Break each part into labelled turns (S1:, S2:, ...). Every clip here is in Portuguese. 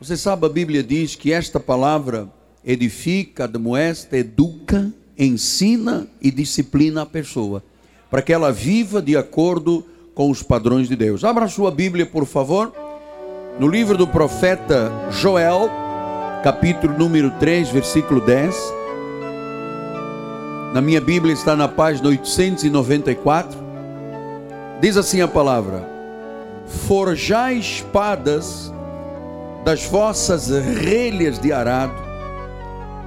S1: Você sabe, a Bíblia diz que esta palavra edifica, admoesta, educa, ensina e disciplina a pessoa, para que ela viva de acordo com os padrões de Deus. Abra sua Bíblia, por favor, no livro do profeta Joel, capítulo número 3, versículo 10. Na minha Bíblia está na página 894. Diz assim a palavra: Forjai espadas das vossas relhas de arado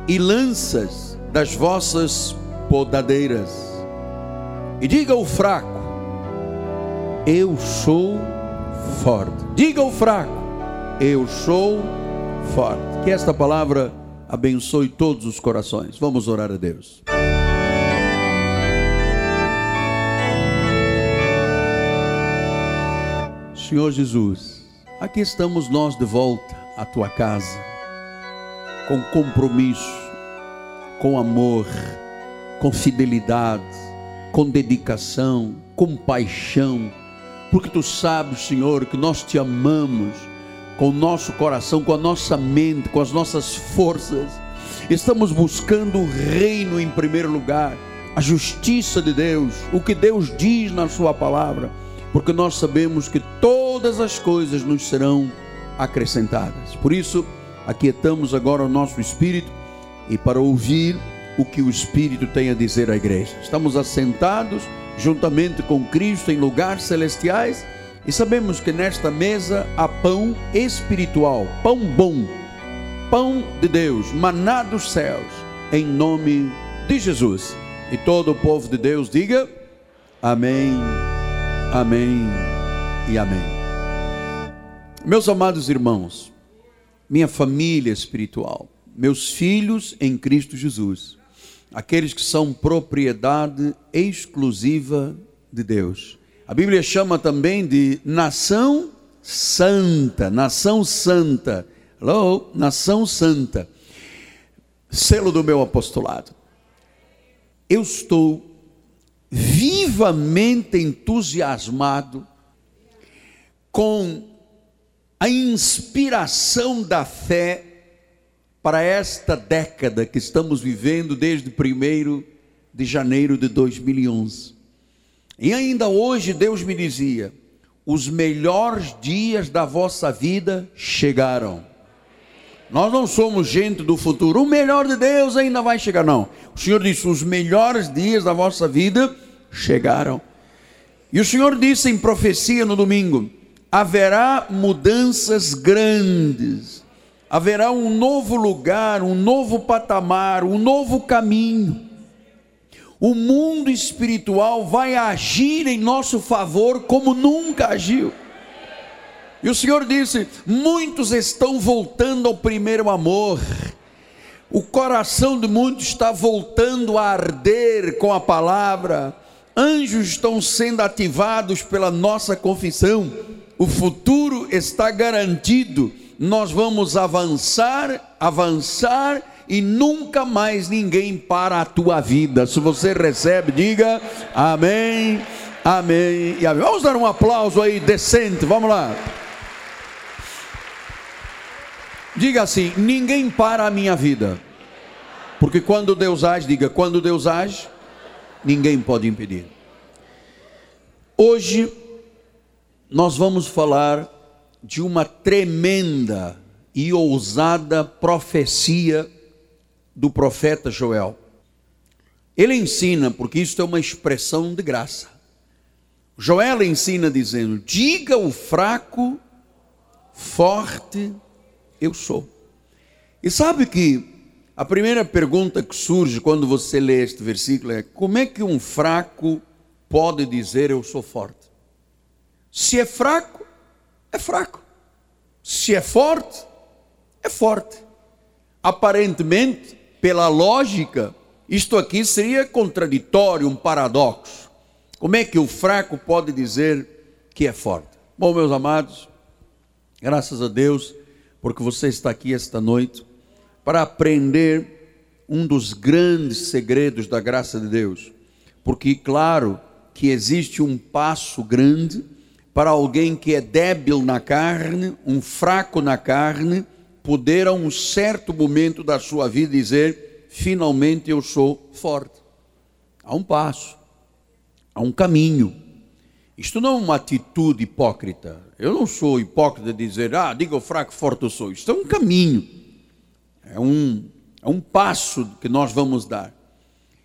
S1: e lanças das vossas podadeiras. E diga ao fraco: Eu sou forte. Diga ao fraco: Eu sou forte. Que esta palavra abençoe todos os corações. Vamos orar a Deus. Senhor Jesus, aqui estamos nós de volta à tua casa, com compromisso, com amor, com fidelidade, com dedicação, com paixão, porque tu sabes, Senhor, que nós te amamos com o nosso coração, com a nossa mente, com as nossas forças. Estamos buscando o reino em primeiro lugar, a justiça de Deus, o que Deus diz na Sua palavra porque nós sabemos que todas as coisas nos serão acrescentadas. Por isso, aquietamos agora o nosso espírito e para ouvir o que o Espírito tem a dizer à igreja. Estamos assentados juntamente com Cristo em lugares celestiais e sabemos que nesta mesa há pão espiritual, pão bom, pão de Deus, maná dos céus, em nome de Jesus. E todo o povo de Deus diga: Amém Amém e amém. Meus amados irmãos, minha família espiritual, meus filhos em Cristo Jesus, aqueles que são propriedade exclusiva de Deus. A Bíblia chama também de nação santa, nação santa. Hello, nação santa. Selo do meu apostolado. Eu estou vivamente entusiasmado com a inspiração da fé para esta década que estamos vivendo desde 1 de janeiro de 2011. E ainda hoje Deus me dizia: os melhores dias da vossa vida chegaram. Nós não somos gente do futuro. O melhor de Deus ainda vai chegar, não. O Senhor disse: os melhores dias da vossa vida chegaram. E o Senhor disse em profecia no domingo: haverá mudanças grandes, haverá um novo lugar, um novo patamar, um novo caminho. O mundo espiritual vai agir em nosso favor como nunca agiu. E o Senhor disse: muitos estão voltando ao primeiro amor. O coração de muitos está voltando a arder com a palavra. Anjos estão sendo ativados pela nossa confissão. O futuro está garantido. Nós vamos avançar, avançar e nunca mais ninguém para a tua vida. Se você recebe, diga amém, amém e amém. Vamos dar um aplauso aí decente, vamos lá. Diga assim: ninguém para a minha vida. Porque quando Deus age, diga, quando Deus age, ninguém pode impedir. Hoje nós vamos falar de uma tremenda e ousada profecia do profeta Joel. Ele ensina, porque isso é uma expressão de graça. Joel ensina dizendo: diga o fraco, forte eu sou. E sabe que a primeira pergunta que surge quando você lê este versículo é: como é que um fraco pode dizer eu sou forte? Se é fraco, é fraco. Se é forte, é forte. Aparentemente, pela lógica, isto aqui seria contraditório, um paradoxo. Como é que o fraco pode dizer que é forte? Bom, meus amados, graças a Deus porque você está aqui esta noite para aprender um dos grandes segredos da graça de Deus. Porque, claro, que existe um passo grande para alguém que é débil na carne, um fraco na carne, poder, a um certo momento da sua vida, dizer: finalmente eu sou forte. Há um passo, há um caminho. Isto não é uma atitude hipócrita. Eu não sou hipócrita de dizer, ah, diga o fraco, forte eu sou. Isto é um caminho, é um, é um passo que nós vamos dar.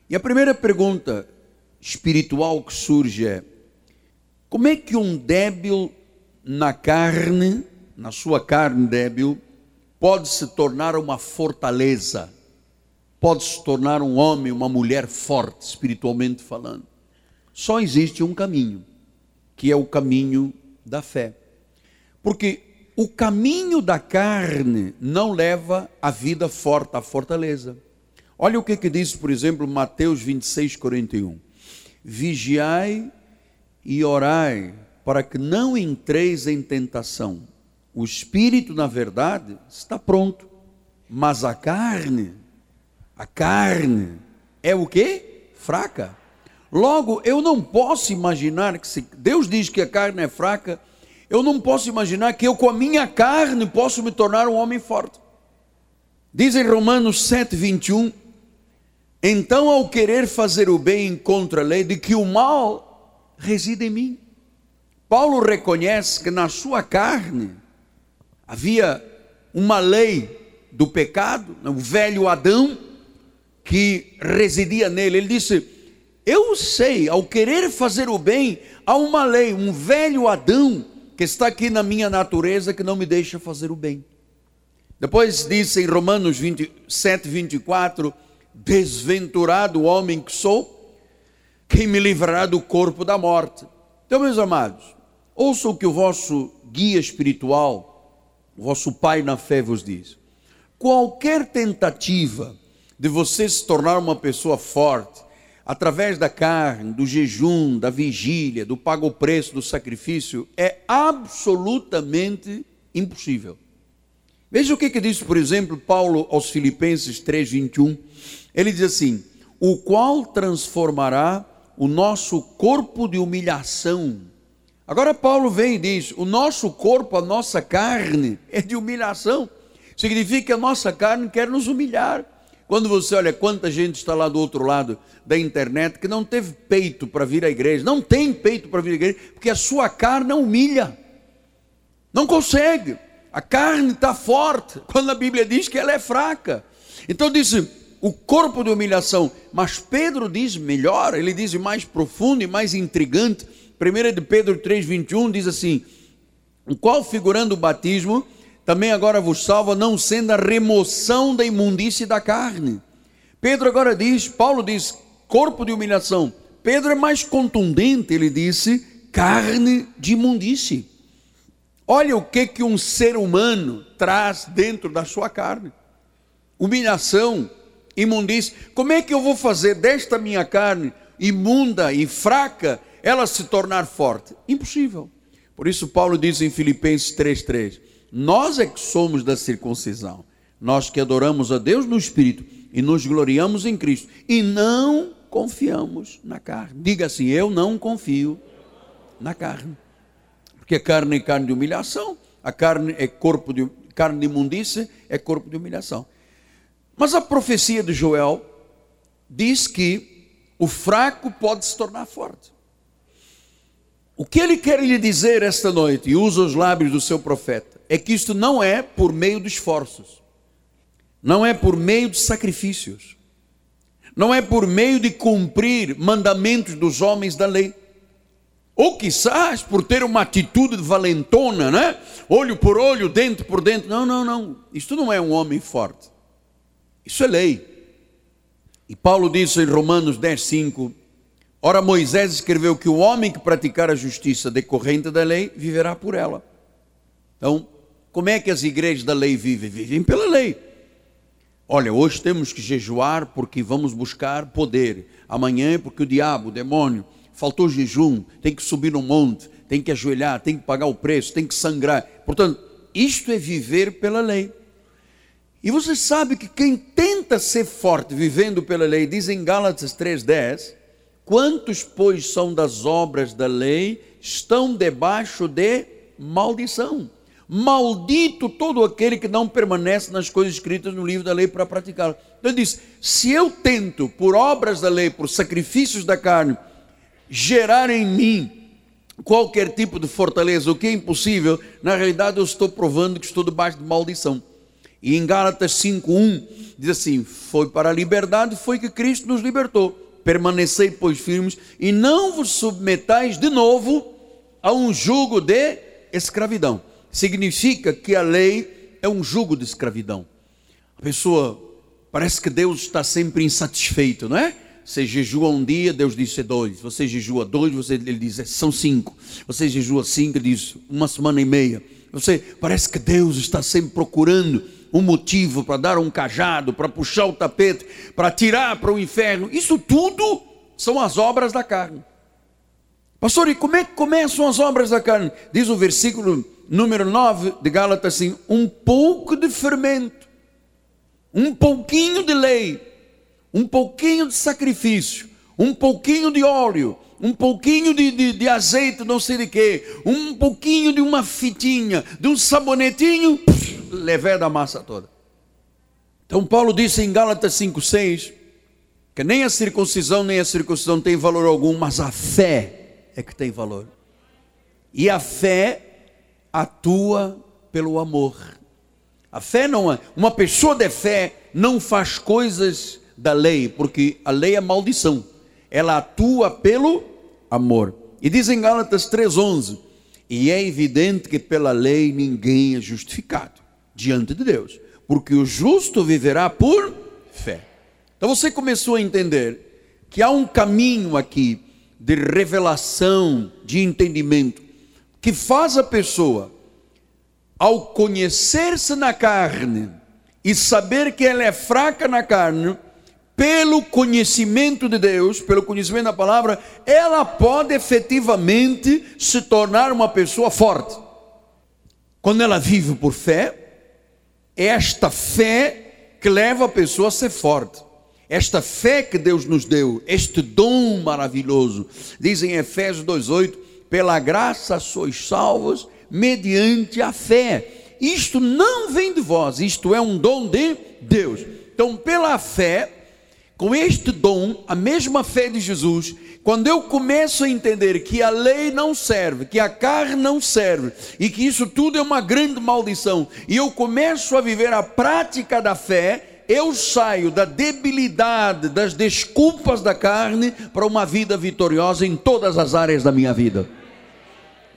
S1: E a primeira pergunta espiritual que surge é: como é que um débil na carne, na sua carne débil, pode se tornar uma fortaleza? Pode se tornar um homem, uma mulher forte, espiritualmente falando? Só existe um caminho que é o caminho da fé. Porque o caminho da carne não leva a vida forte, à fortaleza. Olha o que, que diz, por exemplo, Mateus 26, 41. Vigiai e orai, para que não entreis em tentação. O espírito, na verdade, está pronto, mas a carne, a carne é o que? Fraca. Logo, eu não posso imaginar que se Deus diz que a carne é fraca, eu não posso imaginar que eu com a minha carne posso me tornar um homem forte. Diz em Romanos 7, 21, então ao querer fazer o bem contra a lei, de que o mal reside em mim. Paulo reconhece que na sua carne havia uma lei do pecado, o velho Adão, que residia nele. Ele disse: eu sei, ao querer fazer o bem, há uma lei, um velho Adão que está aqui na minha natureza que não me deixa fazer o bem. Depois diz em Romanos 27, 24: Desventurado homem que sou, quem me livrará do corpo da morte? Então, meus amados, ouçam o que o vosso guia espiritual, o vosso pai na fé vos diz. Qualquer tentativa de você se tornar uma pessoa forte, através da carne, do jejum, da vigília, do pago preço, do sacrifício, é absolutamente impossível. Veja o que, que diz, por exemplo, Paulo aos Filipenses 3,21. Ele diz assim: O qual transformará o nosso corpo de humilhação. Agora, Paulo vem e diz: O nosso corpo, a nossa carne, é de humilhação. Significa que a nossa carne quer nos humilhar. Quando você olha quanta gente está lá do outro lado da internet que não teve peito para vir à igreja, não tem peito para vir à igreja, porque a sua carne humilha. Não consegue. A carne está forte, quando a Bíblia diz que ela é fraca. Então disse o corpo de humilhação, mas Pedro diz melhor, ele diz mais profundo e mais intrigante. 1 de Pedro 3,21 diz assim: o qual figurando o batismo também agora vos salva, não sendo a remoção da imundície da carne. Pedro agora diz, Paulo diz, corpo de humilhação. Pedro é mais contundente, ele disse, carne de imundície. Olha o que que um ser humano traz dentro da sua carne. Humilhação, imundície. Como é que eu vou fazer desta minha carne imunda e fraca ela se tornar forte? Impossível. Por isso Paulo diz em Filipenses 3:3, nós é que somos da circuncisão. Nós que adoramos a Deus no Espírito e nos gloriamos em Cristo. E não confiamos na carne. Diga assim: eu não confio na carne. Porque a carne é carne de humilhação, a carne é corpo de carne de imundícia, é corpo de humilhação. Mas a profecia de Joel diz que o fraco pode se tornar forte. O que ele quer lhe dizer esta noite, e usa os lábios do seu profeta, é que isto não é por meio de esforços, não é por meio de sacrifícios, não é por meio de cumprir mandamentos dos homens da lei. Ou quizás por ter uma atitude valentona, né? Olho por olho, dente por dente. Não, não, não. Isto não é um homem forte. Isso é lei. E Paulo disse em Romanos 10, 5: Ora, Moisés escreveu que o homem que praticar a justiça decorrente da lei viverá por ela. Então, como é que as igrejas da lei vivem? Vivem pela lei. Olha, hoje temos que jejuar porque vamos buscar poder. Amanhã é porque o diabo, o demônio, faltou jejum, tem que subir no monte, tem que ajoelhar, tem que pagar o preço, tem que sangrar. Portanto, isto é viver pela lei. E você sabe que quem tenta ser forte vivendo pela lei, diz em Gálatas 3,10: quantos, pois, são das obras da lei, estão debaixo de maldição. Maldito todo aquele que não permanece nas coisas escritas no livro da lei para praticá-las. Então ele diz: se eu tento, por obras da lei, por sacrifícios da carne, gerar em mim qualquer tipo de fortaleza, o que é impossível, na realidade eu estou provando que estou debaixo de maldição. E em Gálatas 5:1 diz assim: Foi para a liberdade foi que Cristo nos libertou. Permanecei pois firmes e não vos submetais de novo a um jugo de escravidão. Significa que a lei é um jugo de escravidão. A pessoa parece que Deus está sempre insatisfeito, não é? Você jejua um dia, Deus diz é dois. Você jejua dois, você, ele diz é, são cinco. Você jejua cinco, ele diz uma semana e meia. Você parece que Deus está sempre procurando um motivo para dar um cajado, para puxar o tapete, para tirar para o inferno. Isso tudo são as obras da carne. Pastor, e como é que começam as obras da carne? Diz o versículo número 9 de Gálatas assim: um pouco de fermento, um pouquinho de lei um pouquinho de sacrifício, um pouquinho de óleo, um pouquinho de, de, de, azeite, não sei de quê, um pouquinho de uma fitinha, de um sabonetinho, levé da massa toda. Então Paulo disse em Gálatas 5,6 que nem a circuncisão nem a circuncisão tem valor algum, mas a fé é que tem valor. E a fé atua pelo amor. A fé não é. Uma pessoa de fé não faz coisas da lei, porque a lei é maldição. Ela atua pelo amor. E diz em Gálatas 3:11, e é evidente que pela lei ninguém é justificado diante de Deus, porque o justo viverá por fé. Então você começou a entender que há um caminho aqui de revelação, de entendimento, que faz a pessoa, ao conhecer-se na carne e saber que ela é fraca na carne, pelo conhecimento de Deus, pelo conhecimento da palavra, ela pode efetivamente se tornar uma pessoa forte. Quando ela vive por fé, é esta fé que leva a pessoa a ser forte. Esta fé que Deus nos deu, este dom maravilhoso, diz em Efésios 2:8, pela graça sois salvos mediante a fé. Isto não vem de vós, isto é um dom de Deus. Então, pela fé, com este dom, a mesma fé de Jesus, quando eu começo a entender que a lei não serve, que a carne não serve, e que isso tudo é uma grande maldição, e eu começo a viver a prática da fé, eu saio da debilidade, das desculpas da carne, para uma vida vitoriosa em todas as áreas da minha vida.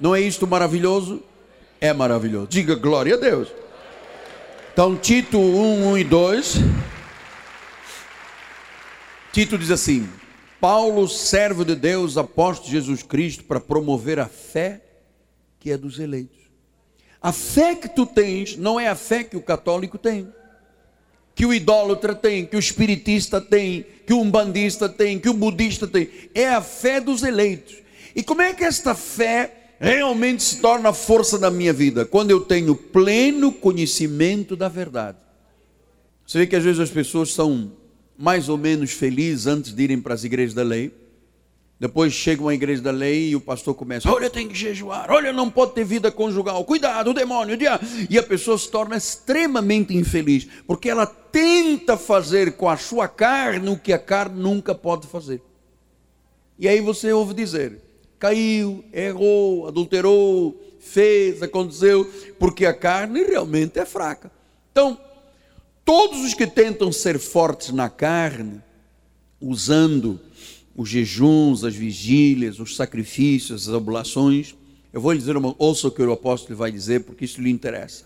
S1: Não é isto maravilhoso? É maravilhoso. Diga glória a Deus. Então, Tito 1, 1 e 2. Tito diz assim: Paulo, servo de Deus, apóstolo de Jesus Cristo, para promover a fé que é dos eleitos. A fé que tu tens não é a fé que o católico tem, que o idólatra tem, que o espiritista tem, que o umbandista tem, que o budista tem. É a fé dos eleitos. E como é que esta fé realmente se torna a força da minha vida? Quando eu tenho pleno conhecimento da verdade. Você vê que às vezes as pessoas são mais ou menos felizes antes de irem para as igrejas da lei. Depois chegam à igreja da lei e o pastor começa: Olha, tem que jejuar, olha, não pode ter vida conjugal, cuidado, o demônio, o diabo. E a pessoa se torna extremamente infeliz, porque ela tenta fazer com a sua carne o que a carne nunca pode fazer. E aí você ouve dizer: caiu, errou, adulterou, fez, aconteceu, porque a carne realmente é fraca. Então, Todos os que tentam ser fortes na carne, usando os jejuns, as vigílias, os sacrifícios, as oblações, eu vou lhe dizer, uma, ouça o que o apóstolo vai dizer, porque isso lhe interessa.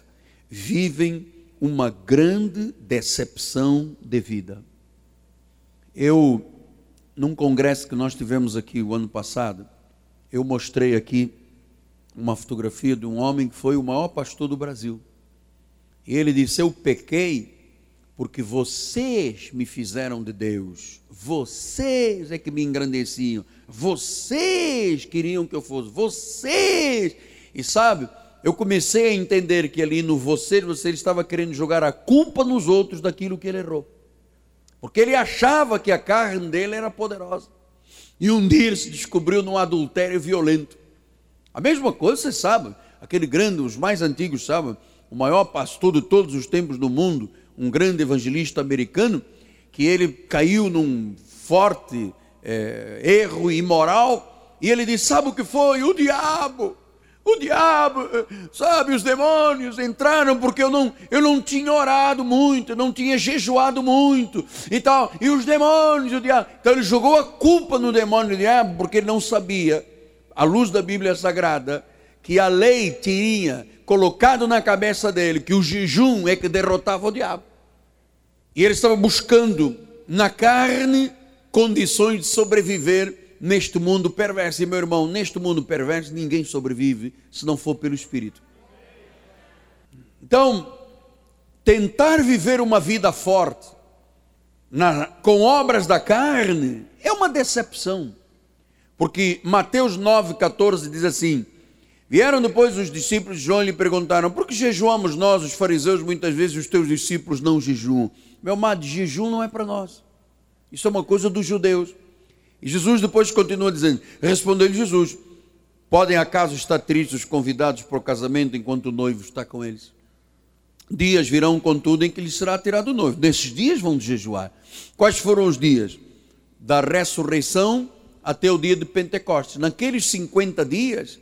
S1: Vivem uma grande decepção de vida. Eu, num congresso que nós tivemos aqui o ano passado, eu mostrei aqui uma fotografia de um homem que foi o maior pastor do Brasil. E ele disse: Eu pequei porque vocês me fizeram de Deus, vocês é que me engrandeciam, vocês queriam que eu fosse, vocês. E sabe, eu comecei a entender que ali no você, você estava querendo jogar a culpa nos outros daquilo que ele errou. Porque ele achava que a carne dele era poderosa. E um dia ele se descobriu num adultério violento. A mesma coisa, você sabe, aquele grande, os mais antigos, sabe? O maior pastor de todos os tempos do mundo, um grande evangelista americano, que ele caiu num forte é, erro imoral, e ele disse: Sabe o que foi? O diabo. O diabo, sabe, os demônios entraram porque eu não, eu não tinha orado muito, eu não tinha jejuado muito e tal. E os demônios, o diabo. Então ele jogou a culpa no demônio e diabo porque ele não sabia, à luz da Bíblia Sagrada, que a lei tinha colocado na cabeça dele que o jejum é que derrotava o diabo. E ele estava buscando na carne condições de sobreviver neste mundo perverso. E meu irmão, neste mundo perverso ninguém sobrevive se não for pelo Espírito. Então, tentar viver uma vida forte na, com obras da carne é uma decepção. Porque Mateus 9,14 diz assim: Vieram depois os discípulos de João e lhe perguntaram: Por que jejuamos nós, os fariseus, muitas vezes os teus discípulos não jejuam? Meu amado, jejum não é para nós. Isso é uma coisa dos judeus. E Jesus depois continua dizendo: Respondeu-lhe Jesus: Podem acaso estar tristes os convidados para o casamento enquanto o noivo está com eles? Dias virão, contudo, em que lhes será tirado o noivo. Nesses dias vão jejuar. Quais foram os dias? Da ressurreição até o dia de Pentecostes. Naqueles 50 dias,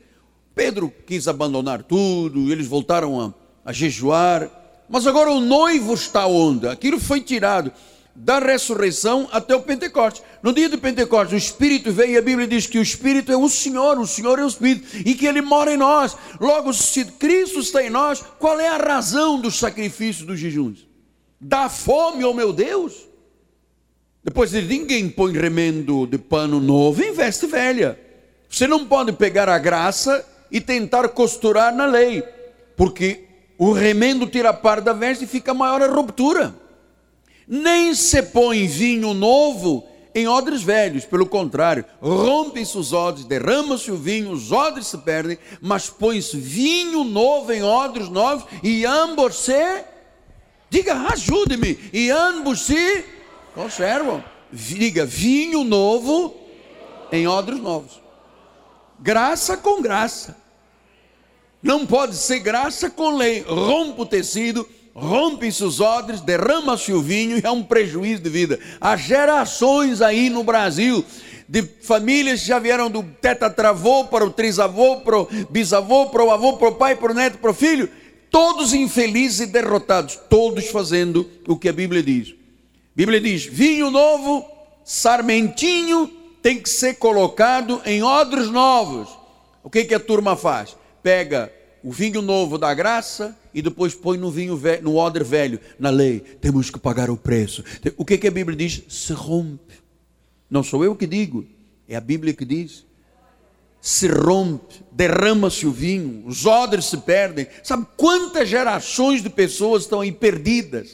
S1: Pedro quis abandonar tudo, eles voltaram a, a jejuar. Mas agora o noivo está onde? Aquilo foi tirado da ressurreição até o Pentecoste. No dia do Pentecoste, o Espírito veio e a Bíblia diz que o Espírito é o Senhor, o Senhor é o Espírito, e que ele mora em nós. Logo, se Cristo está em nós, qual é a razão dos sacrifícios dos jejuns? Dá fome, oh meu Deus? Depois de ninguém põe remendo de pano novo em veste velha. Você não pode pegar a graça e tentar costurar na lei, porque o remendo tira a parte da veste e fica maior a ruptura. Nem se põe vinho novo em odres velhos, pelo contrário, rompem-se os odres, derrama-se o vinho, os odres se perdem, mas põe-se vinho novo em odres novos e ambos se, diga, ajude-me, e ambos se conservam. Diga, vinho novo em odres novos. Graça com graça. Não pode ser graça com lei. Rompa o tecido, rompe-se os odres, derrama-se o vinho e é um prejuízo de vida. Há gerações aí no Brasil de famílias que já vieram do tetatravô para o trisavô, para o bisavô, para o avô, para o pai, para o neto, para o filho, todos infelizes e derrotados, todos fazendo o que a Bíblia diz. A Bíblia diz: vinho novo, sarmentinho, tem que ser colocado em odres novos. O que, que a turma faz? Pega o vinho novo da graça e depois põe no vinho velho, no odre velho, na lei. Temos que pagar o preço. O que, que a Bíblia diz? Se rompe. Não sou eu que digo, é a Bíblia que diz. Se rompe, derrama-se o vinho, os odres se perdem. Sabe quantas gerações de pessoas estão aí perdidas?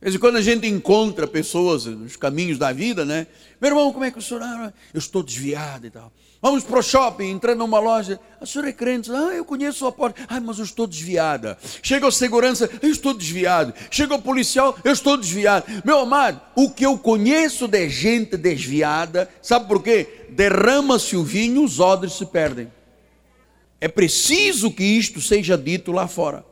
S1: De vez em quando a gente encontra pessoas nos caminhos da vida, né? Meu irmão, como é que o senhor? Ah, eu estou desviado e tal. Vamos para o shopping, entrando numa loja. A senhora é crente? Ah, eu conheço a porta. Ah, mas eu estou desviada. Chega o segurança, eu estou desviado. Chega o policial, eu estou desviado. Meu amado, o que eu conheço de gente desviada, sabe por quê? Derrama-se o vinho, os odres se perdem. É preciso que isto seja dito lá fora.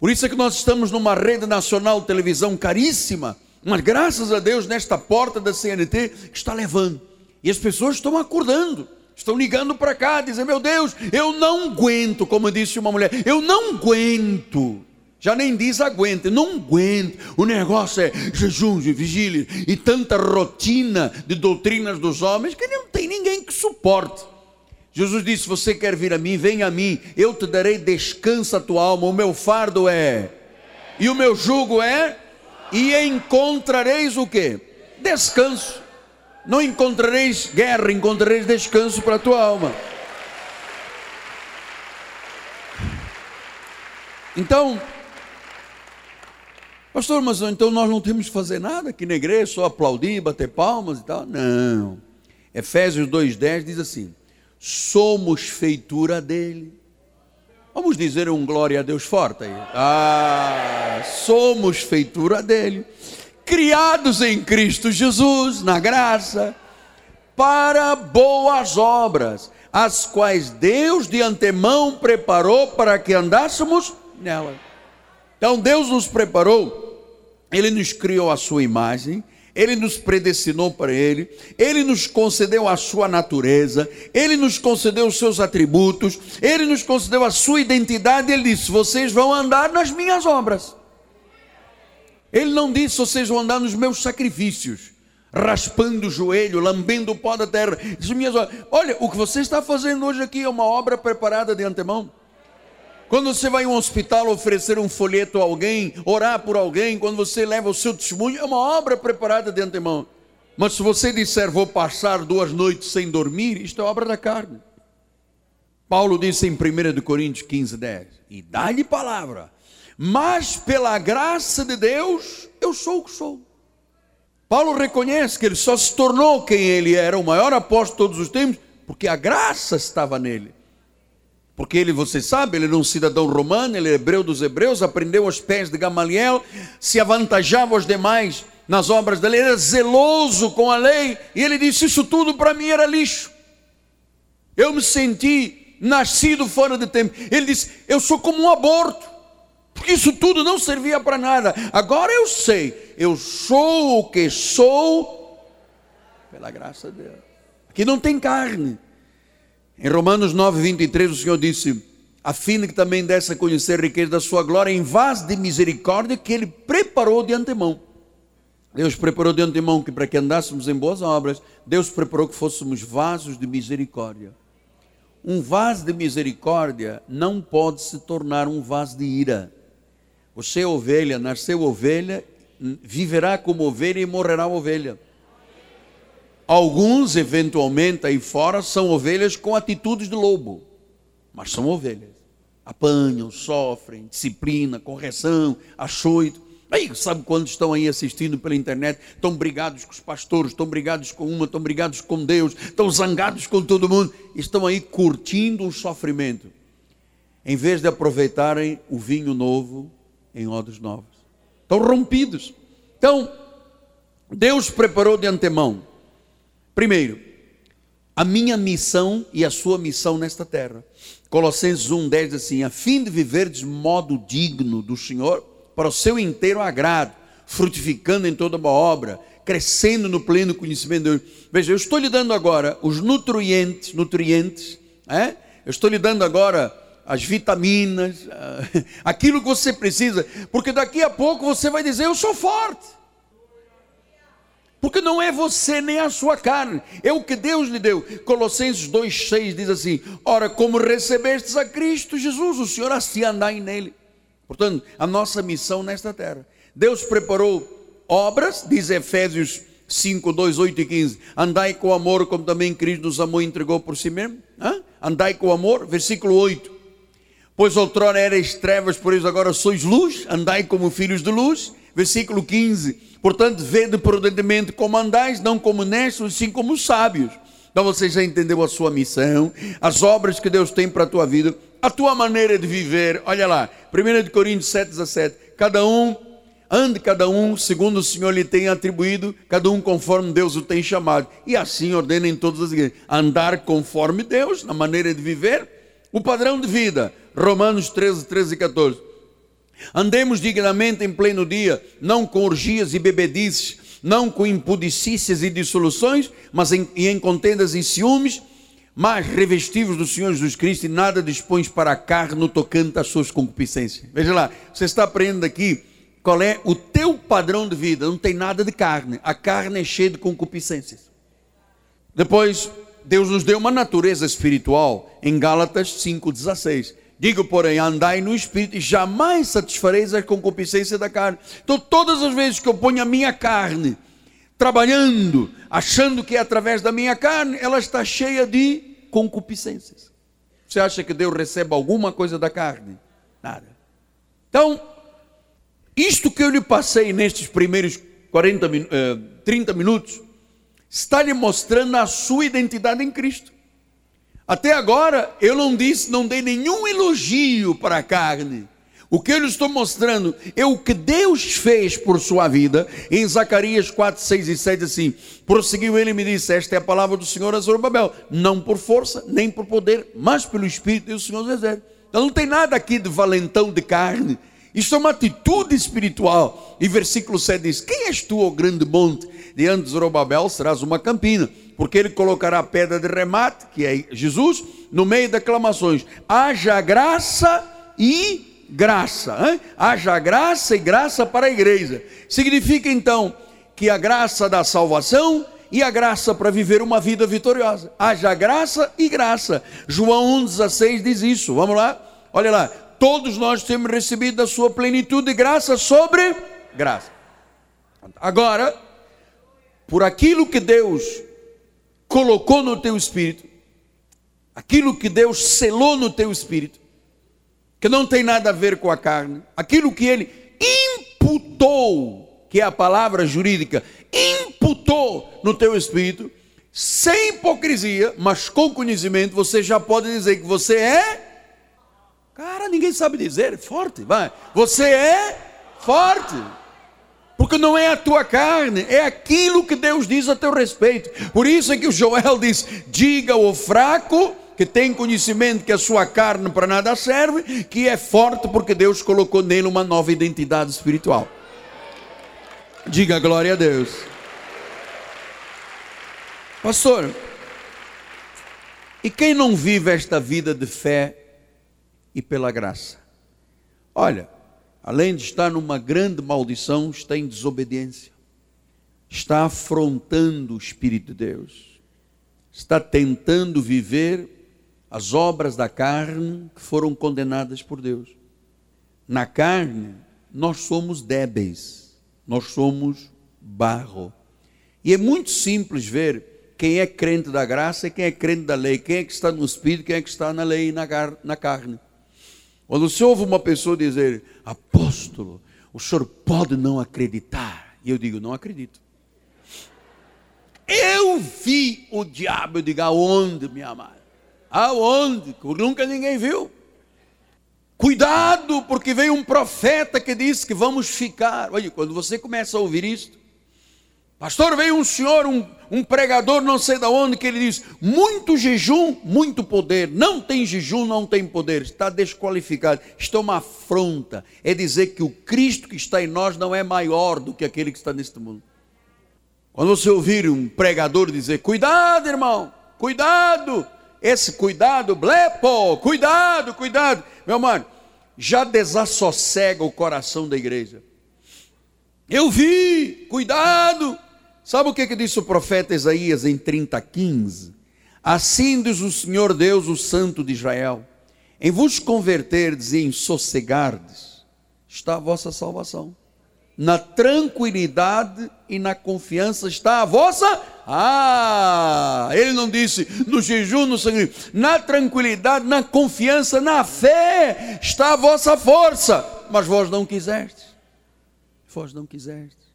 S1: Por isso é que nós estamos numa rede nacional de televisão caríssima, mas graças a Deus nesta porta da CNT está levando. E as pessoas estão acordando, estão ligando para cá, dizendo: Meu Deus, eu não aguento, como disse uma mulher, eu não aguento. Já nem diz aguenta, não aguento. O negócio é jejum, vigília e tanta rotina de doutrinas dos homens que não tem ninguém que suporte. Jesus disse: Você quer vir a mim? Vem a mim, eu te darei descanso a tua alma. O meu fardo é, e o meu jugo é, e encontrareis o que? Descanso não encontrareis guerra, encontrareis descanso para a tua alma. Então, pastor, mas então nós não temos que fazer nada aqui na igreja, só aplaudir, bater palmas e tal? Não. Efésios 2,10 diz assim: somos feitura dele. Vamos dizer um glória a Deus forte aí. Ah, somos feitura dele criados em Cristo Jesus, na graça, para boas obras, as quais Deus de antemão preparou para que andássemos nela. Então Deus nos preparou, Ele nos criou a sua imagem, Ele nos predestinou para Ele, Ele nos concedeu a sua natureza, Ele nos concedeu os seus atributos, Ele nos concedeu a sua identidade. Ele disse: Vocês vão andar nas minhas obras. Ele não disse: Vocês vão andar nos meus sacrifícios raspando o joelho, lambendo o pó da terra. Diz, minhas olha, o que você está fazendo hoje aqui é uma obra preparada de antemão. Quando você vai em um hospital oferecer um folheto a alguém, orar por alguém, quando você leva o seu testemunho, é uma obra preparada de antemão. Mas se você disser, vou passar duas noites sem dormir, isto é obra da carne. Paulo disse em 1 Coríntios 15, 10: E dá-lhe palavra, mas pela graça de Deus, eu sou o que sou. Paulo reconhece que ele só se tornou quem ele era, o maior apóstolo de todos os tempos, porque a graça estava nele. Porque ele, você sabe, ele era um cidadão romano, ele é hebreu dos hebreus, aprendeu aos pés de Gamaliel, se avantajava aos demais nas obras dele, era zeloso com a lei, e ele disse: Isso tudo para mim era lixo. Eu me senti nascido fora de tempo. Ele disse: Eu sou como um aborto porque isso tudo não servia para nada. Agora eu sei, eu sou o que sou pela graça de Deus. Aqui não tem carne. Em Romanos 9, 23, o Senhor disse: a fim de que também desse a conhecer a riqueza da sua glória em vaso de misericórdia que Ele preparou de antemão. Deus preparou de antemão que para que andássemos em boas obras, Deus preparou que fôssemos vasos de misericórdia. Um vaso de misericórdia não pode se tornar um vaso de ira. Você é ovelha, nasceu ovelha, viverá como ovelha e morrerá ovelha. Alguns, eventualmente, aí fora, são ovelhas com atitudes de lobo, mas são ovelhas. Apanham, sofrem, disciplina, correção, açoito. Aí, sabe quando estão aí assistindo pela internet, estão brigados com os pastores, estão brigados com uma, estão brigados com Deus, estão zangados com todo mundo, estão aí curtindo o sofrimento. Em vez de aproveitarem o vinho novo, em odres novos. Estão rompidos. Então, Deus preparou de antemão. Primeiro, a minha missão e a sua missão nesta terra. Colossenses 1,10 diz assim: a fim de viver de modo digno do Senhor, para o seu inteiro agrado, frutificando em toda boa obra, crescendo no pleno conhecimento de Deus. Veja, eu estou lhe dando agora os nutrientes, nutrientes, é? eu estou lhe dando agora as vitaminas, aquilo que você precisa, porque daqui a pouco você vai dizer: Eu sou forte. Porque não é você nem a sua carne, é o que Deus lhe deu. Colossenses 2,6 diz assim: Ora, como recebestes a Cristo Jesus, o Senhor assim andai nele. Portanto, a nossa missão nesta terra. Deus preparou obras, diz Efésios 5, 2, 8 e 15. Andai com amor, como também Cristo nos amou e entregou por si mesmo. Hã? Andai com amor, versículo 8. Pois outrora erais trevas, por isso agora sois luz, andai como filhos de luz. Versículo 15. Portanto, vede prudentemente como andais, não como nestes, sim como sábios. Então você já entendeu a sua missão, as obras que Deus tem para a tua vida, a tua maneira de viver. Olha lá, 1 Coríntios 7, 17. Cada um, ande cada um segundo o Senhor lhe tem atribuído, cada um conforme Deus o tem chamado. E assim ordena em todas as igrejas. Andar conforme Deus, na maneira de viver, o padrão de vida Romanos 13, 13 e 14. Andemos dignamente em pleno dia, não com orgias e bebedices, não com impudicícias e dissoluções, mas em, e em contendas e ciúmes, mas revestivos do Senhor Jesus Cristo e nada dispões para a carne no tocante às suas concupiscências. Veja lá, você está aprendendo aqui qual é o teu padrão de vida, não tem nada de carne, a carne é cheia de concupiscências. Depois, Deus nos deu uma natureza espiritual em Gálatas 5,16 Digo, porém, andai no espírito e jamais satisfareis a concupiscência da carne. Então, todas as vezes que eu ponho a minha carne trabalhando, achando que é através da minha carne, ela está cheia de concupiscências. Você acha que Deus recebe alguma coisa da carne? Nada. Então, isto que eu lhe passei nestes primeiros 40, 30 minutos, está lhe mostrando a sua identidade em Cristo. Até agora eu não disse, não dei nenhum elogio para a carne. O que eu lhe estou mostrando é o que Deus fez por sua vida. Em Zacarias 4, 6 e 7, assim: prosseguiu ele e me disse: Esta é a palavra do Senhor a Zorobabel, não por força, nem por poder, mas pelo Espírito do Senhor dos. Então não tem nada aqui de valentão de carne. Isso é uma atitude espiritual. E versículo 7 diz: Quem és tu, ó grande monte? Diante de Zorobabel serás uma campina, porque ele colocará a pedra de remate, que é Jesus, no meio de aclamações. Haja graça e graça. Hein? Haja graça e graça para a igreja. Significa então que a graça da salvação e a graça para viver uma vida vitoriosa. Haja graça e graça. João 1,16 diz isso. Vamos lá? Olha lá. Todos nós temos recebido da sua plenitude graça sobre graça. Agora, por aquilo que Deus colocou no teu espírito, aquilo que Deus selou no teu espírito, que não tem nada a ver com a carne, aquilo que ele imputou, que é a palavra jurídica, imputou no teu espírito, sem hipocrisia, mas com conhecimento, você já pode dizer que você é. Cara, ninguém sabe dizer, forte, vai. Você é forte. Porque não é a tua carne, é aquilo que Deus diz a teu respeito. Por isso é que o Joel diz: diga ao fraco que tem conhecimento que a sua carne para nada serve, que é forte porque Deus colocou nele uma nova identidade espiritual. Diga glória a Deus. Pastor, e quem não vive esta vida de fé e pela graça? Olha, além de estar numa grande maldição, está em desobediência, está afrontando o Espírito de Deus, está tentando viver as obras da carne que foram condenadas por Deus. Na carne, nós somos débeis, nós somos barro. E é muito simples ver quem é crente da graça e quem é crente da lei, quem é que está no espírito, quem é que está na lei e na, na carne. Quando você ouve uma pessoa dizer, apóstolo, o senhor pode não acreditar, e eu digo, não acredito. Eu vi o diabo, eu digo, aonde, minha amada? Aonde? Nunca ninguém viu. Cuidado, porque veio um profeta que disse que vamos ficar. Olha, quando você começa a ouvir isto, pastor, veio um senhor, um, um pregador, não sei de onde, que ele diz: muito jejum, muito poder. Não tem jejum, não tem poder. Está desqualificado. Isto é uma afronta. É dizer que o Cristo que está em nós não é maior do que aquele que está neste mundo. Quando você ouvir um pregador dizer: cuidado, irmão, cuidado esse cuidado, blepo, cuidado, cuidado, meu irmão, já desassossega o coração da igreja. Eu vi, cuidado. Sabe o que, que disse o profeta Isaías em 30, 15? Assim diz o Senhor Deus, o Santo de Israel: em vos converterdes e em sossegardes, está a vossa salvação na tranquilidade e na confiança está a vossa. Ah, ele não disse no jejum, no sangue, na tranquilidade, na confiança, na fé está a vossa força, mas vós não quisestes. Vós não quisestes.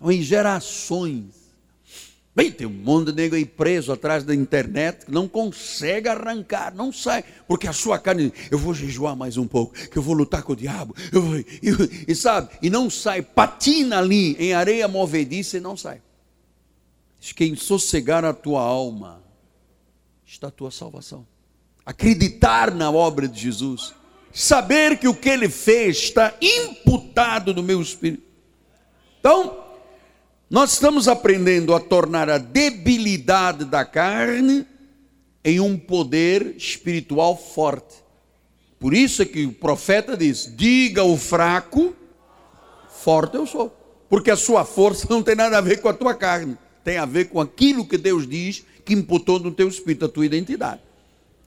S1: Em gerações Bem, tem um monte de nego aí preso atrás da internet que não consegue arrancar, não sai, porque a sua carne, eu vou jejuar mais um pouco, que eu vou lutar com o diabo, eu vou, e sabe, e não sai, patina ali em areia movediça e não sai. Diz que em sossegar a tua alma está a tua salvação. Acreditar na obra de Jesus, saber que o que ele fez está imputado no meu espírito. Então, nós estamos aprendendo a tornar a debilidade da carne em um poder espiritual forte. Por isso é que o profeta diz: diga ao fraco, forte eu sou. Porque a sua força não tem nada a ver com a tua carne, tem a ver com aquilo que Deus diz que imputou no teu espírito, a tua identidade.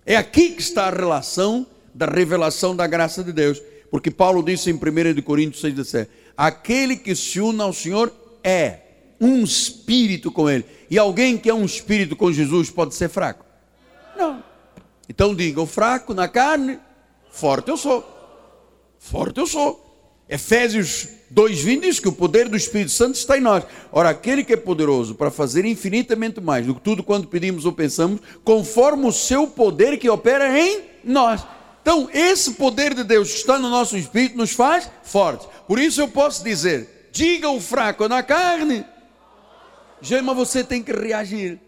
S1: É aqui que está a relação da revelação da graça de Deus. Porque Paulo disse em 1 Coríntios 6,17: Aquele que se une ao Senhor é um espírito com ele. E alguém que é um espírito com Jesus pode ser fraco? Não. Então diga: o fraco na carne, forte eu sou. Forte eu sou. Efésios 2,20 diz que o poder do Espírito Santo está em nós. Ora, aquele que é poderoso para fazer infinitamente mais do que tudo quando pedimos ou pensamos, conforme o seu poder que opera em nós. Então, esse poder de Deus que está no nosso espírito nos faz fortes. Por isso eu posso dizer: diga o fraco na carne, Gema, você tem que reagir.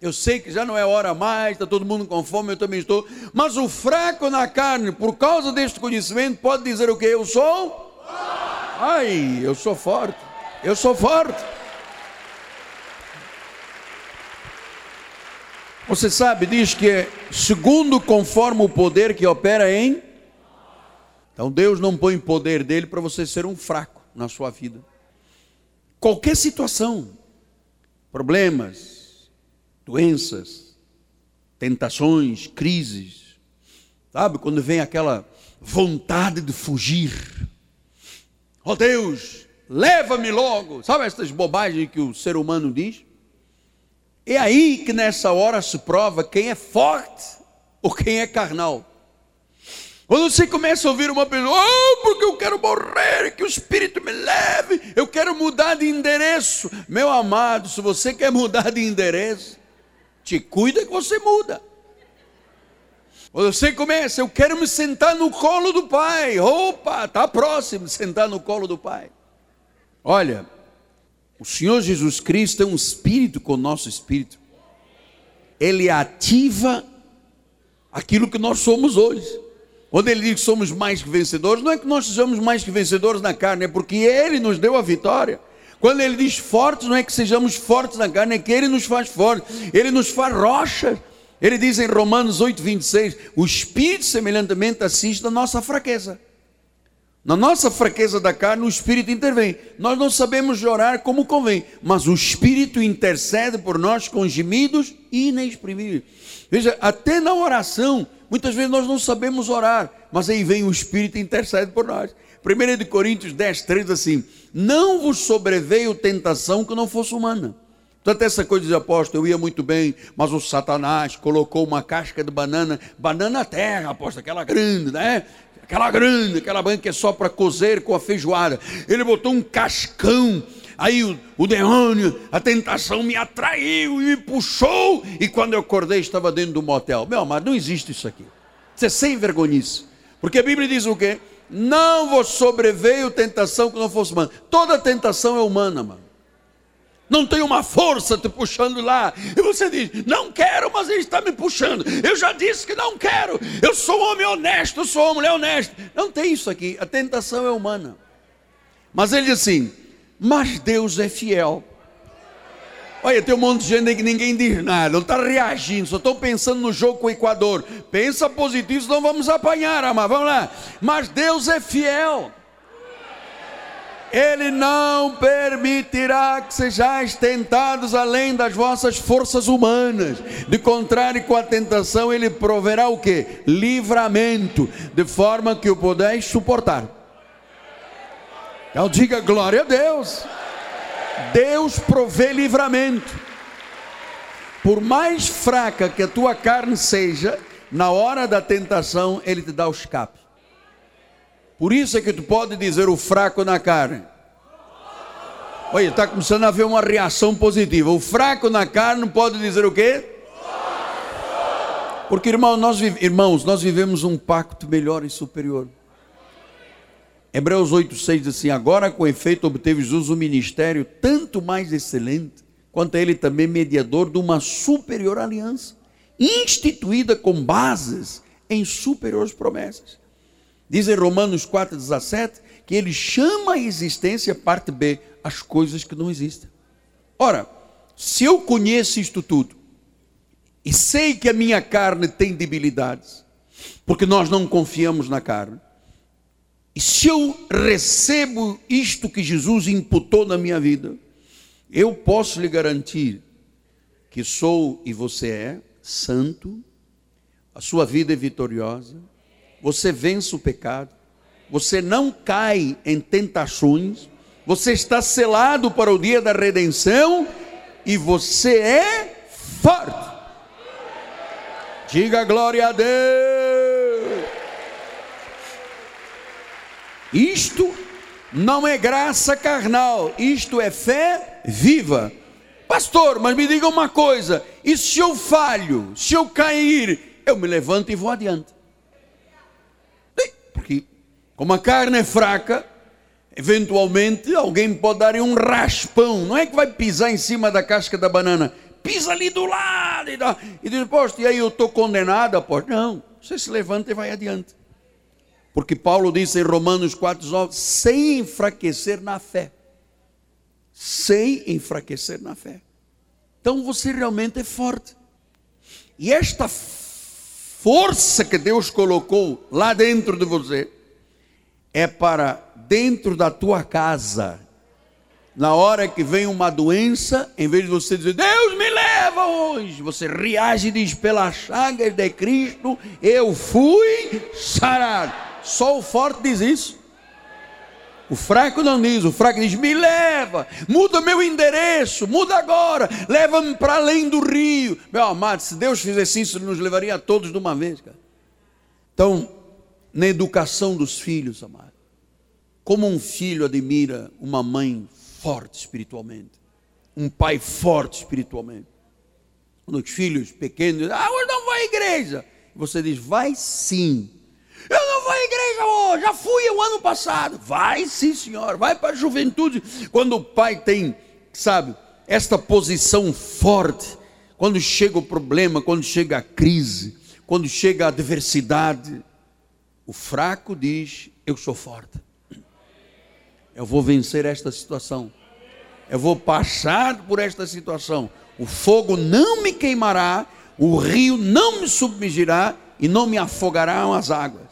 S1: Eu sei que já não é hora mais, está todo mundo com fome, eu também estou. Mas o fraco na carne, por causa deste conhecimento, pode dizer o que? Eu sou? Ai, eu sou forte. Eu sou forte. Você sabe, diz que é segundo conforme o poder que opera em. Então Deus não põe poder dele para você ser um fraco na sua vida. Qualquer situação, problemas, doenças, tentações, crises. Sabe, quando vem aquela vontade de fugir. Oh Deus, leva-me logo. Sabe essas bobagens que o ser humano diz? É aí que nessa hora se prova quem é forte ou quem é carnal. Quando você começa a ouvir uma pessoa, oh, porque eu quero morrer, que o Espírito me leve, eu quero mudar de endereço. Meu amado, se você quer mudar de endereço, te cuida que você muda. Quando você começa, eu quero me sentar no colo do Pai. Opa, está próximo de sentar no colo do Pai. Olha, o Senhor Jesus Cristo é um espírito com o nosso espírito. Ele ativa aquilo que nós somos hoje. Quando ele diz que somos mais que vencedores, não é que nós sejamos mais que vencedores na carne, é porque ele nos deu a vitória. Quando ele diz fortes, não é que sejamos fortes na carne, é que ele nos faz fortes, ele nos faz rocha. Ele diz em Romanos 8, 26: o Espírito semelhantemente assiste a nossa fraqueza. Na nossa fraqueza da carne, o Espírito intervém. Nós não sabemos orar como convém, mas o Espírito intercede por nós com gemidos inexprimíveis. Veja, até na oração, muitas vezes nós não sabemos orar, mas aí vem o Espírito e intercede por nós. 1 Coríntios 10, 3 assim: Não vos sobreveio tentação que não fosse humana. Tanto essa coisa de apóstolo, eu ia muito bem, mas o Satanás colocou uma casca de banana, banana terra, apóstolo, aquela grande, né? Aquela grande, aquela banana que é só para cozer com a feijoada. Ele botou um cascão, aí o, o demônio, a tentação me atraiu e me puxou, e quando eu acordei estava dentro do motel. Meu amado, não existe isso aqui. Isso é sem vergonhice. Porque a Bíblia diz o quê? Não vos sobreveio tentação que não fosse humana. Toda tentação é humana, mano. Não tem uma força te puxando lá. E você diz, não quero, mas ele está me puxando. Eu já disse que não quero. Eu sou um homem honesto, sou uma mulher honesta. Não tem isso aqui. A tentação é humana. Mas ele diz assim: mas Deus é fiel. Olha, tem um monte de gente que ninguém diz nada, não está reagindo, só estou pensando no jogo com o Equador. Pensa positivo, senão vamos apanhar, amar. Vamos lá. Mas Deus é fiel. Ele não permitirá que sejais tentados além das vossas forças humanas. De contrário, com a tentação, Ele proverá o que? Livramento, de forma que o podeis suportar. Então diga glória a Deus. Deus provê livramento. Por mais fraca que a tua carne seja, na hora da tentação, Ele te dá o escape. Por isso é que tu pode dizer o fraco na carne. Olha, está começando a haver uma reação positiva. O fraco na carne pode dizer o quê? Porque, irmão, nós, irmãos, nós vivemos um pacto melhor e superior. Hebreus 8,6 diz assim: Agora, com efeito, obteve Jesus um ministério tanto mais excelente, quanto ele também mediador de uma superior aliança, instituída com bases em superiores promessas. Diz em Romanos 4,17 que ele chama a existência, parte B, as coisas que não existem. Ora, se eu conheço isto tudo, e sei que a minha carne tem debilidades, porque nós não confiamos na carne, se eu recebo isto que Jesus imputou na minha vida, eu posso lhe garantir que sou e você é santo, a sua vida é vitoriosa, você vence o pecado, você não cai em tentações, você está selado para o dia da redenção e você é forte. Diga glória a Deus. Isto não é graça carnal, isto é fé viva. Pastor, mas me diga uma coisa: e se eu falho, se eu cair, eu me levanto e vou adiante. Como a carne é fraca, eventualmente alguém pode dar um raspão. Não é que vai pisar em cima da casca da banana. Pisa ali do lado e, dá, e diz, poxa, e aí eu estou condenado, apóstolo. Não, você se levanta e vai adiante. Porque Paulo disse em Romanos 4, sem enfraquecer na fé. Sem enfraquecer na fé. Então você realmente é forte. E esta força que Deus colocou lá dentro de você é para dentro da tua casa. Na hora que vem uma doença, em vez de você dizer, Deus me leva hoje, você reage e diz, pelas chagas de Cristo, eu fui sarado. Só o forte diz isso. O fraco não diz, o fraco diz: me leva, muda meu endereço, muda agora, leva-me para além do rio. Meu amado, se Deus fizesse isso, Ele nos levaria a todos de uma vez, cara. Então, na educação dos filhos, amado, como um filho admira uma mãe forte espiritualmente, um pai forte espiritualmente. Quando os filhos pequenos dizem, ah, hoje não vai à igreja. Você diz, vai sim eu não vou à igreja hoje, já fui o ano passado. Vai sim, senhor, vai para a juventude. Quando o pai tem, sabe, esta posição forte, quando chega o problema, quando chega a crise, quando chega a adversidade, o fraco diz: Eu sou forte. Eu vou vencer esta situação. Eu vou passar por esta situação. O fogo não me queimará, o rio não me submergirá e não me afogarão as águas.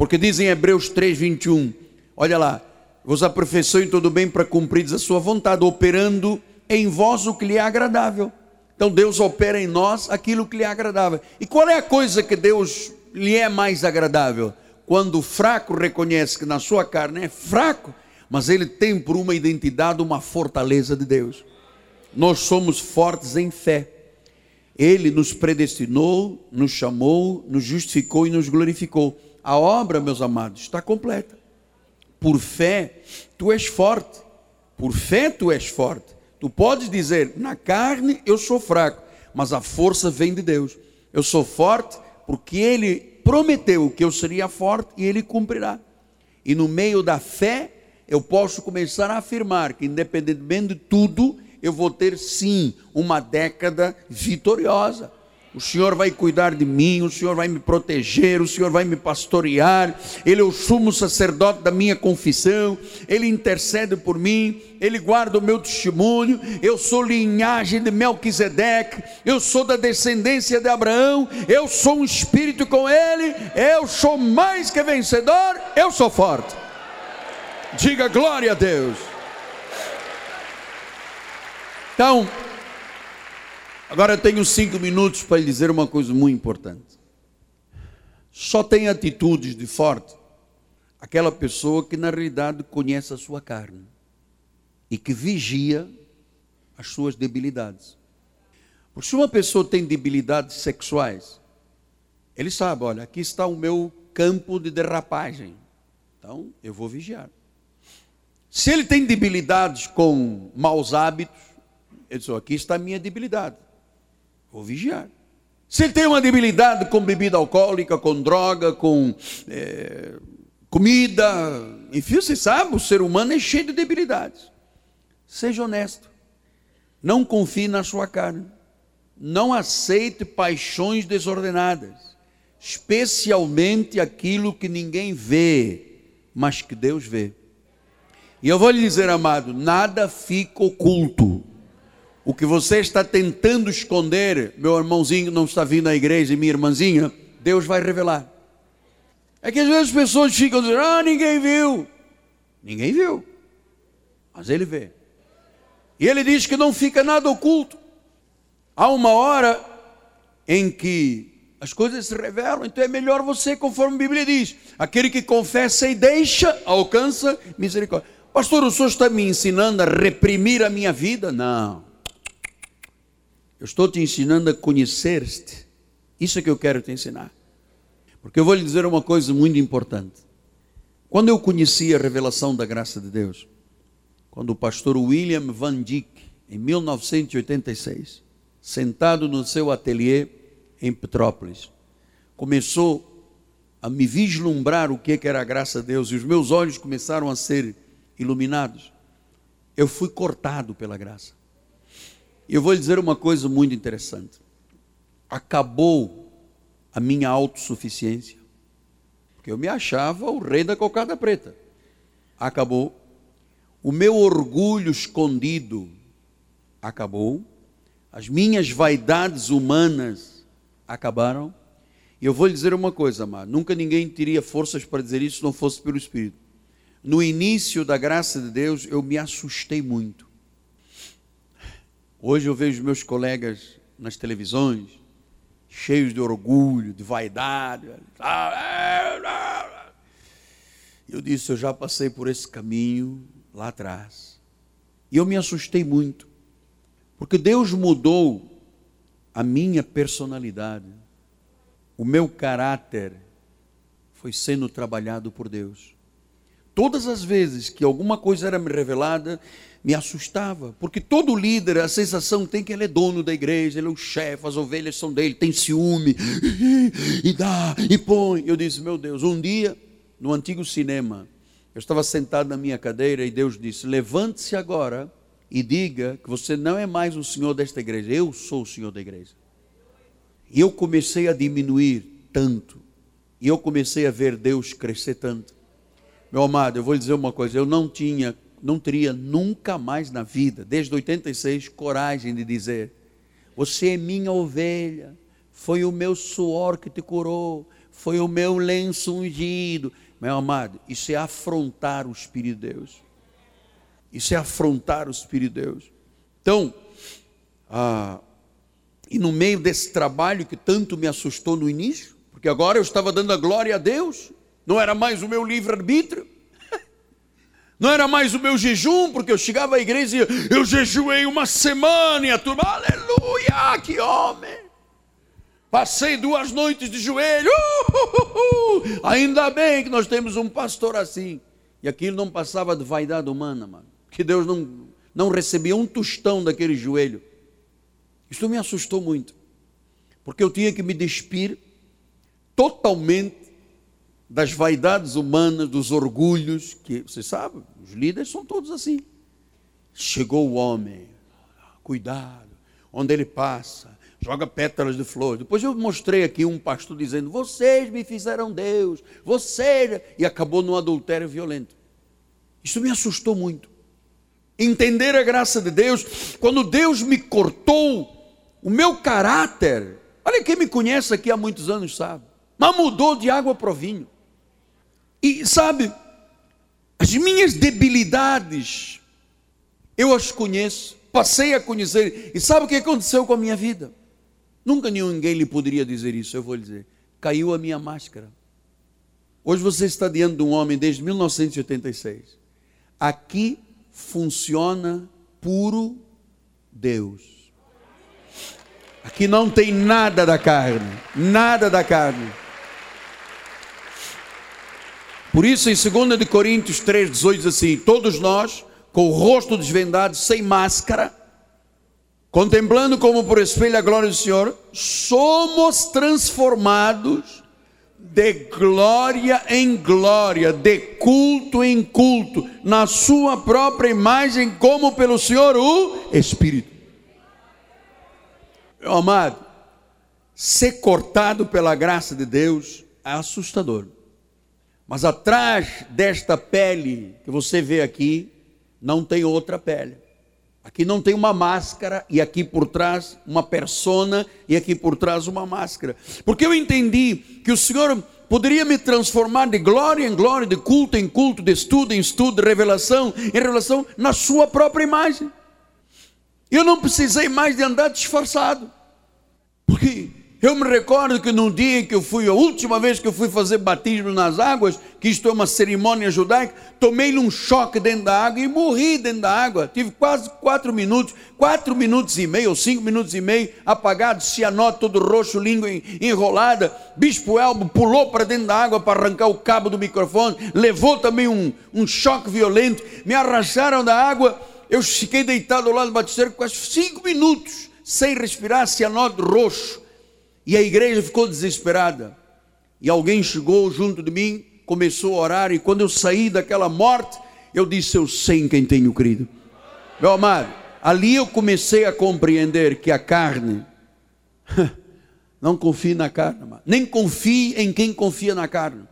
S1: Porque diz em Hebreus 3, 21, olha lá, vos aperfeiçoe todo bem para cumprir a sua vontade, operando em vós o que lhe é agradável. Então Deus opera em nós aquilo que lhe é agradável. E qual é a coisa que Deus lhe é mais agradável? Quando o fraco reconhece que na sua carne é fraco, mas ele tem por uma identidade uma fortaleza de Deus. Nós somos fortes em fé. Ele nos predestinou, nos chamou, nos justificou e nos glorificou. A obra, meus amados, está completa. Por fé, tu és forte. Por fé, tu és forte. Tu podes dizer, na carne eu sou fraco, mas a força vem de Deus. Eu sou forte porque Ele prometeu que eu seria forte e Ele cumprirá. E no meio da fé, eu posso começar a afirmar que, independentemente de tudo, eu vou ter sim uma década vitoriosa. O Senhor vai cuidar de mim, o Senhor vai me proteger, o Senhor vai me pastorear. Ele é o sumo sacerdote da minha confissão, ele intercede por mim, ele guarda o meu testemunho. Eu sou linhagem de Melquisedeque, eu sou da descendência de Abraão, eu sou um espírito com ele, eu sou mais que vencedor, eu sou forte. Diga glória a Deus. Então, agora eu tenho cinco minutos para lhe dizer uma coisa muito importante. Só tem atitudes de forte aquela pessoa que na realidade conhece a sua carne e que vigia as suas debilidades. Porque se uma pessoa tem debilidades sexuais, ele sabe, olha, aqui está o meu campo de derrapagem. Então, eu vou vigiar. Se ele tem debilidades com maus hábitos, ele disse: aqui está a minha debilidade. Vou vigiar. Se ele tem uma debilidade com bebida alcoólica, com droga, com é, comida, enfim, você sabe, o ser humano é cheio de debilidades. Seja honesto. Não confie na sua carne. Não aceite paixões desordenadas, especialmente aquilo que ninguém vê, mas que Deus vê. E eu vou lhe dizer, amado, nada fica oculto. O que você está tentando esconder, meu irmãozinho não está vindo à igreja e minha irmãzinha, Deus vai revelar. É que às vezes as pessoas ficam dizendo: ah, ninguém viu. Ninguém viu, mas ele vê. E ele diz que não fica nada oculto. Há uma hora em que as coisas se revelam, então é melhor você, conforme a Bíblia diz: aquele que confessa e deixa, alcança misericórdia. Pastor, o senhor está me ensinando a reprimir a minha vida? Não. Eu estou te ensinando a conhecer-te. Isso é que eu quero te ensinar. Porque eu vou lhe dizer uma coisa muito importante. Quando eu conheci a revelação da graça de Deus, quando o pastor William Van Dyck, em 1986, sentado no seu ateliê em Petrópolis, começou a me vislumbrar o que era a graça de Deus e os meus olhos começaram a ser iluminados, eu fui cortado pela graça. Eu vou lhe dizer uma coisa muito interessante. Acabou a minha autossuficiência, porque eu me achava o rei da cocada preta. Acabou. O meu orgulho escondido acabou. As minhas vaidades humanas acabaram. E eu vou lhe dizer uma coisa, amado: nunca ninguém teria forças para dizer isso se não fosse pelo Espírito. No início da graça de Deus, eu me assustei muito. Hoje eu vejo meus colegas nas televisões, cheios de orgulho, de vaidade. Eu disse: Eu já passei por esse caminho lá atrás. E eu me assustei muito, porque Deus mudou a minha personalidade o meu caráter foi sendo trabalhado por Deus. Todas as vezes que alguma coisa era me revelada, me assustava, porque todo líder, a sensação tem que ele é dono da igreja, ele é o chefe, as ovelhas são dele, tem ciúme, e dá, e põe. Eu disse, meu Deus, um dia, no antigo cinema, eu estava sentado na minha cadeira e Deus disse: Levante-se agora e diga que você não é mais o senhor desta igreja, eu sou o senhor da igreja. E eu comecei a diminuir tanto. E eu comecei a ver Deus crescer tanto. Meu amado, eu vou lhe dizer uma coisa, eu não tinha, não teria nunca mais na vida, desde 86, coragem de dizer: "Você é minha ovelha, foi o meu suor que te curou, foi o meu lenço ungido". Meu amado, isso é afrontar o Espírito de Deus. Isso é afrontar o Espírito de Deus. Então, ah, e no meio desse trabalho que tanto me assustou no início, porque agora eu estava dando a glória a Deus, não era mais o meu livre-arbítrio, não era mais o meu jejum, porque eu chegava à igreja e eu jejuei uma semana e a turma, aleluia, que homem! Passei duas noites de joelho, uh, uh, uh, ainda bem que nós temos um pastor assim. E aquilo não passava de vaidade humana, mano. Que Deus não, não recebia um tostão daquele joelho. Isto me assustou muito, porque eu tinha que me despir totalmente das vaidades humanas, dos orgulhos, que você sabe, os líderes são todos assim. Chegou o homem, cuidado, onde ele passa, joga pétalas de flor. Depois eu mostrei aqui um pastor dizendo: Vocês me fizeram Deus, vocês. E acabou num adultério violento. Isso me assustou muito. Entender a graça de Deus, quando Deus me cortou o meu caráter, olha quem me conhece aqui há muitos anos sabe, mas mudou de água para vinho. E sabe, as minhas debilidades, eu as conheço, passei a conhecer, e sabe o que aconteceu com a minha vida? Nunca ninguém lhe poderia dizer isso, eu vou lhe dizer. Caiu a minha máscara. Hoje você está diante de um homem desde 1986. Aqui funciona puro Deus. Aqui não tem nada da carne, nada da carne. Por isso, em 2 de Coríntios 3, 18, diz assim: Todos nós, com o rosto desvendado, sem máscara, contemplando como por espelho a glória do Senhor, somos transformados de glória em glória, de culto em culto, na Sua própria imagem, como pelo Senhor o Espírito. Meu amado, ser cortado pela graça de Deus é assustador. Mas atrás desta pele que você vê aqui, não tem outra pele. Aqui não tem uma máscara e aqui por trás uma persona e aqui por trás uma máscara. Porque eu entendi que o Senhor poderia me transformar de glória em glória, de culto em culto, de estudo em estudo, de revelação em revelação na sua própria imagem. Eu não precisei mais de andar disfarçado. Porque eu me recordo que num dia que eu fui, a última vez que eu fui fazer batismo nas águas, que isto é uma cerimônia judaica, tomei-lhe um choque dentro da água e morri dentro da água. Tive quase quatro minutos, quatro minutos e meio, ou cinco minutos e meio, apagado, cianote todo roxo, língua enrolada. Bispo Elbo pulou para dentro da água para arrancar o cabo do microfone, levou também um, um choque violento, me arrastaram da água eu fiquei deitado ao lado do batisteiro quase cinco minutos, sem respirar, cianodo roxo. E a igreja ficou desesperada. E alguém chegou junto de mim, começou a orar, e quando eu saí daquela morte, eu disse: Eu sei em quem tenho crido. Meu amado, ali eu comecei a compreender que a carne, não confie na carne, amado. nem confie em quem confia na carne.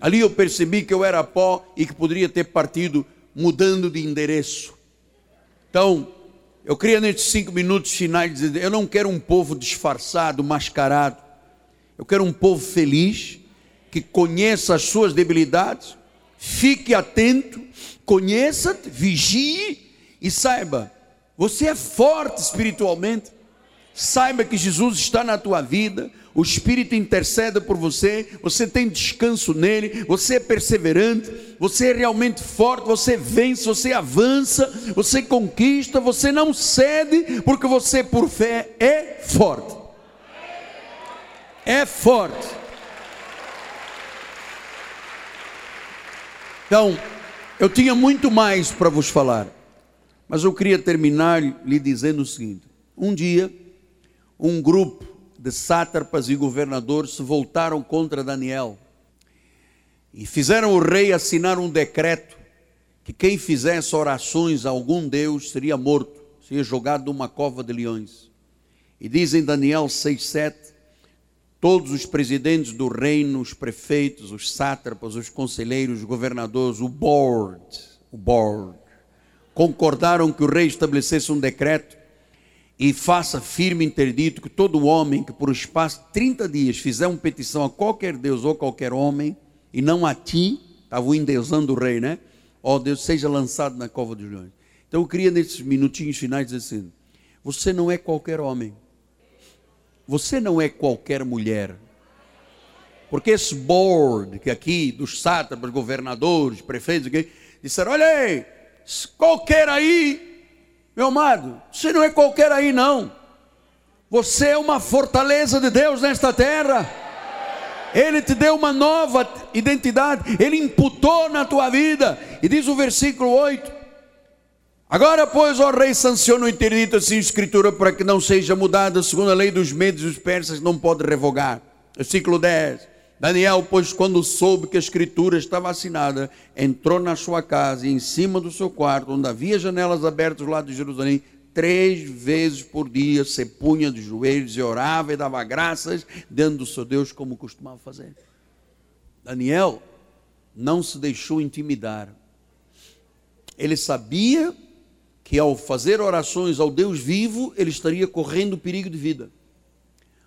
S1: Ali eu percebi que eu era pó e que poderia ter partido mudando de endereço. Então, eu queria nesses cinco minutos finais dizer: eu não quero um povo disfarçado, mascarado. Eu quero um povo feliz, que conheça as suas debilidades, fique atento, conheça-te, vigie e saiba, você é forte espiritualmente. Saiba que Jesus está na tua vida, o Espírito intercede por você, você tem descanso nele, você é perseverante, você é realmente forte, você vence, você avança, você conquista, você não cede, porque você, por fé, é forte. É forte. Então, eu tinha muito mais para vos falar, mas eu queria terminar lhe dizendo o seguinte: um dia, um grupo de sátrapas e governadores se voltaram contra Daniel e fizeram o rei assinar um decreto que quem fizesse orações a algum Deus seria morto, seria jogado numa cova de leões. E dizem Daniel 6,7: todos os presidentes do reino, os prefeitos, os sátrapas, os conselheiros, os governadores, o board, o board, concordaram que o rei estabelecesse um decreto e faça firme interdito que todo homem que por espaço de 30 dias fizer uma petição a qualquer Deus ou qualquer homem, e não a ti, estava endeusando o rei, né? Ó oh, Deus, seja lançado na cova dos leões. Então eu queria nesses minutinhos finais dizer assim: você não é qualquer homem, você não é qualquer mulher. Porque esse board que aqui, dos sátrapas, governadores, prefeitos, disseram: olha aí, qualquer aí meu amado, você não é qualquer aí não. Você é uma fortaleza de Deus nesta terra. Ele te deu uma nova identidade, ele imputou na tua vida. E diz o versículo 8: Agora, pois, ó rei, sanciona o interdito assim escritura para que não seja mudada, segundo a lei dos medos e dos persas, não pode revogar. Versículo 10. Daniel, pois, quando soube que a escritura estava assinada, entrou na sua casa e em cima do seu quarto, onde havia janelas abertas do lado de Jerusalém, três vezes por dia se punha de joelhos e orava e dava graças dentro do seu Deus, como costumava fazer. Daniel não se deixou intimidar. Ele sabia que ao fazer orações ao Deus vivo, ele estaria correndo perigo de vida.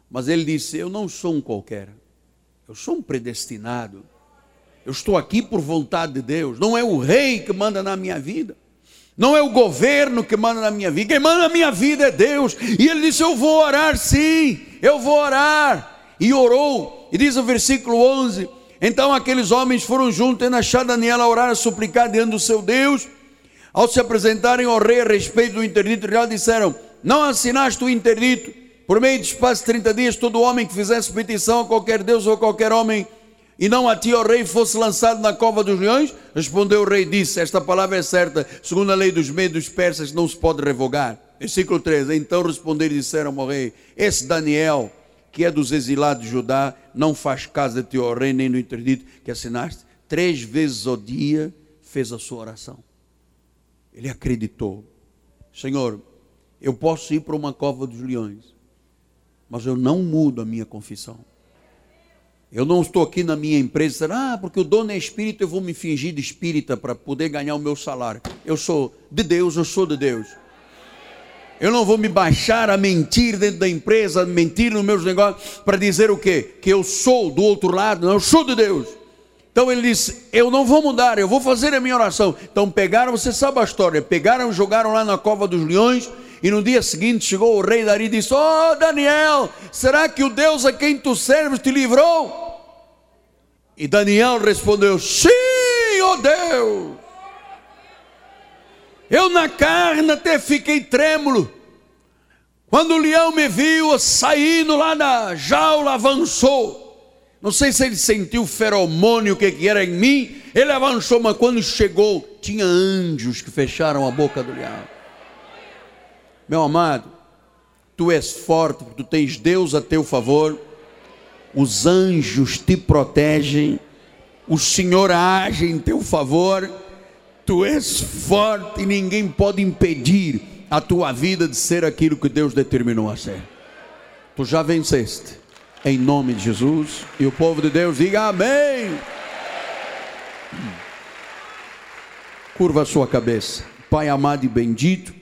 S1: Mas ele disse: Eu não sou um qualquer. Eu sou um predestinado. Eu estou aqui por vontade de Deus. Não é o rei que manda na minha vida. Não é o governo que manda na minha vida. Quem manda na minha vida é Deus. E ele disse: Eu vou orar, sim. Eu vou orar. E orou. E diz o versículo 11: Então aqueles homens foram juntos, tendo achado Daniel a orar, a suplicar diante do seu Deus. Ao se apresentarem ao rei a respeito do interdito real, disseram: Não assinaste o interdito por meio de espaço de 30 dias, todo homem que fizesse petição a qualquer Deus ou a qualquer homem, e não a ti, ó rei, fosse lançado na cova dos leões? Respondeu o rei, disse: Esta palavra é certa, segundo a lei dos medos persas, não se pode revogar. Versículo 13: Então responderam e disseram ao rei: Esse Daniel, que é dos exilados de Judá, não faz caso de ti, ó rei, nem no interdito que assinaste. Três vezes ao dia fez a sua oração. Ele acreditou: Senhor, eu posso ir para uma cova dos leões mas eu não mudo a minha confissão. Eu não estou aqui na minha empresa ah, porque o dono é espírita, eu vou me fingir de espírita para poder ganhar o meu salário. Eu sou de Deus, eu sou de Deus. Eu não vou me baixar a mentir dentro da empresa, mentir nos meus negócios, para dizer o quê? Que eu sou do outro lado, não, eu sou de Deus. Então ele disse: Eu não vou mudar, eu vou fazer a minha oração. Então pegaram, você sabe a história, pegaram, jogaram lá na cova dos leões, e no dia seguinte chegou o rei Dari e disse: Oh Daniel, será que o Deus a quem tu serves te livrou? E Daniel respondeu: Sim, ó oh Deus. Eu na carne até fiquei trêmulo. Quando o leão me viu saindo lá da jaula, avançou. Não sei se ele sentiu o feromônio que, que era em mim. Ele avançou, mas quando chegou, tinha anjos que fecharam a boca do leão. Meu amado, tu és forte, tu tens Deus a teu favor. os anjos te protegem, o Senhor age em teu favor, tu és forte e ninguém pode impedir a tua vida de ser aquilo que Deus determinou a ser. Tu já venceste, em nome de Jesus, e o povo de Deus diga amém. Curva a sua cabeça, Pai amado e bendito,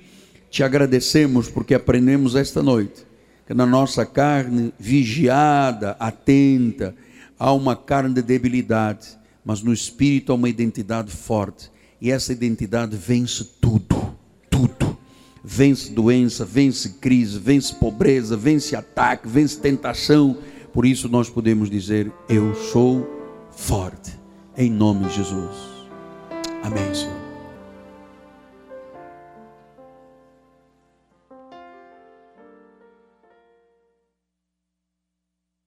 S1: te agradecemos porque aprendemos esta noite que na nossa carne vigiada, atenta, há uma carne de debilidade, mas no espírito há uma identidade forte. E essa identidade vence tudo, tudo. Vence doença, vence crise, vence pobreza, vence ataque, vence tentação. Por isso nós podemos dizer: Eu sou forte, em nome de Jesus. Amém, Senhor.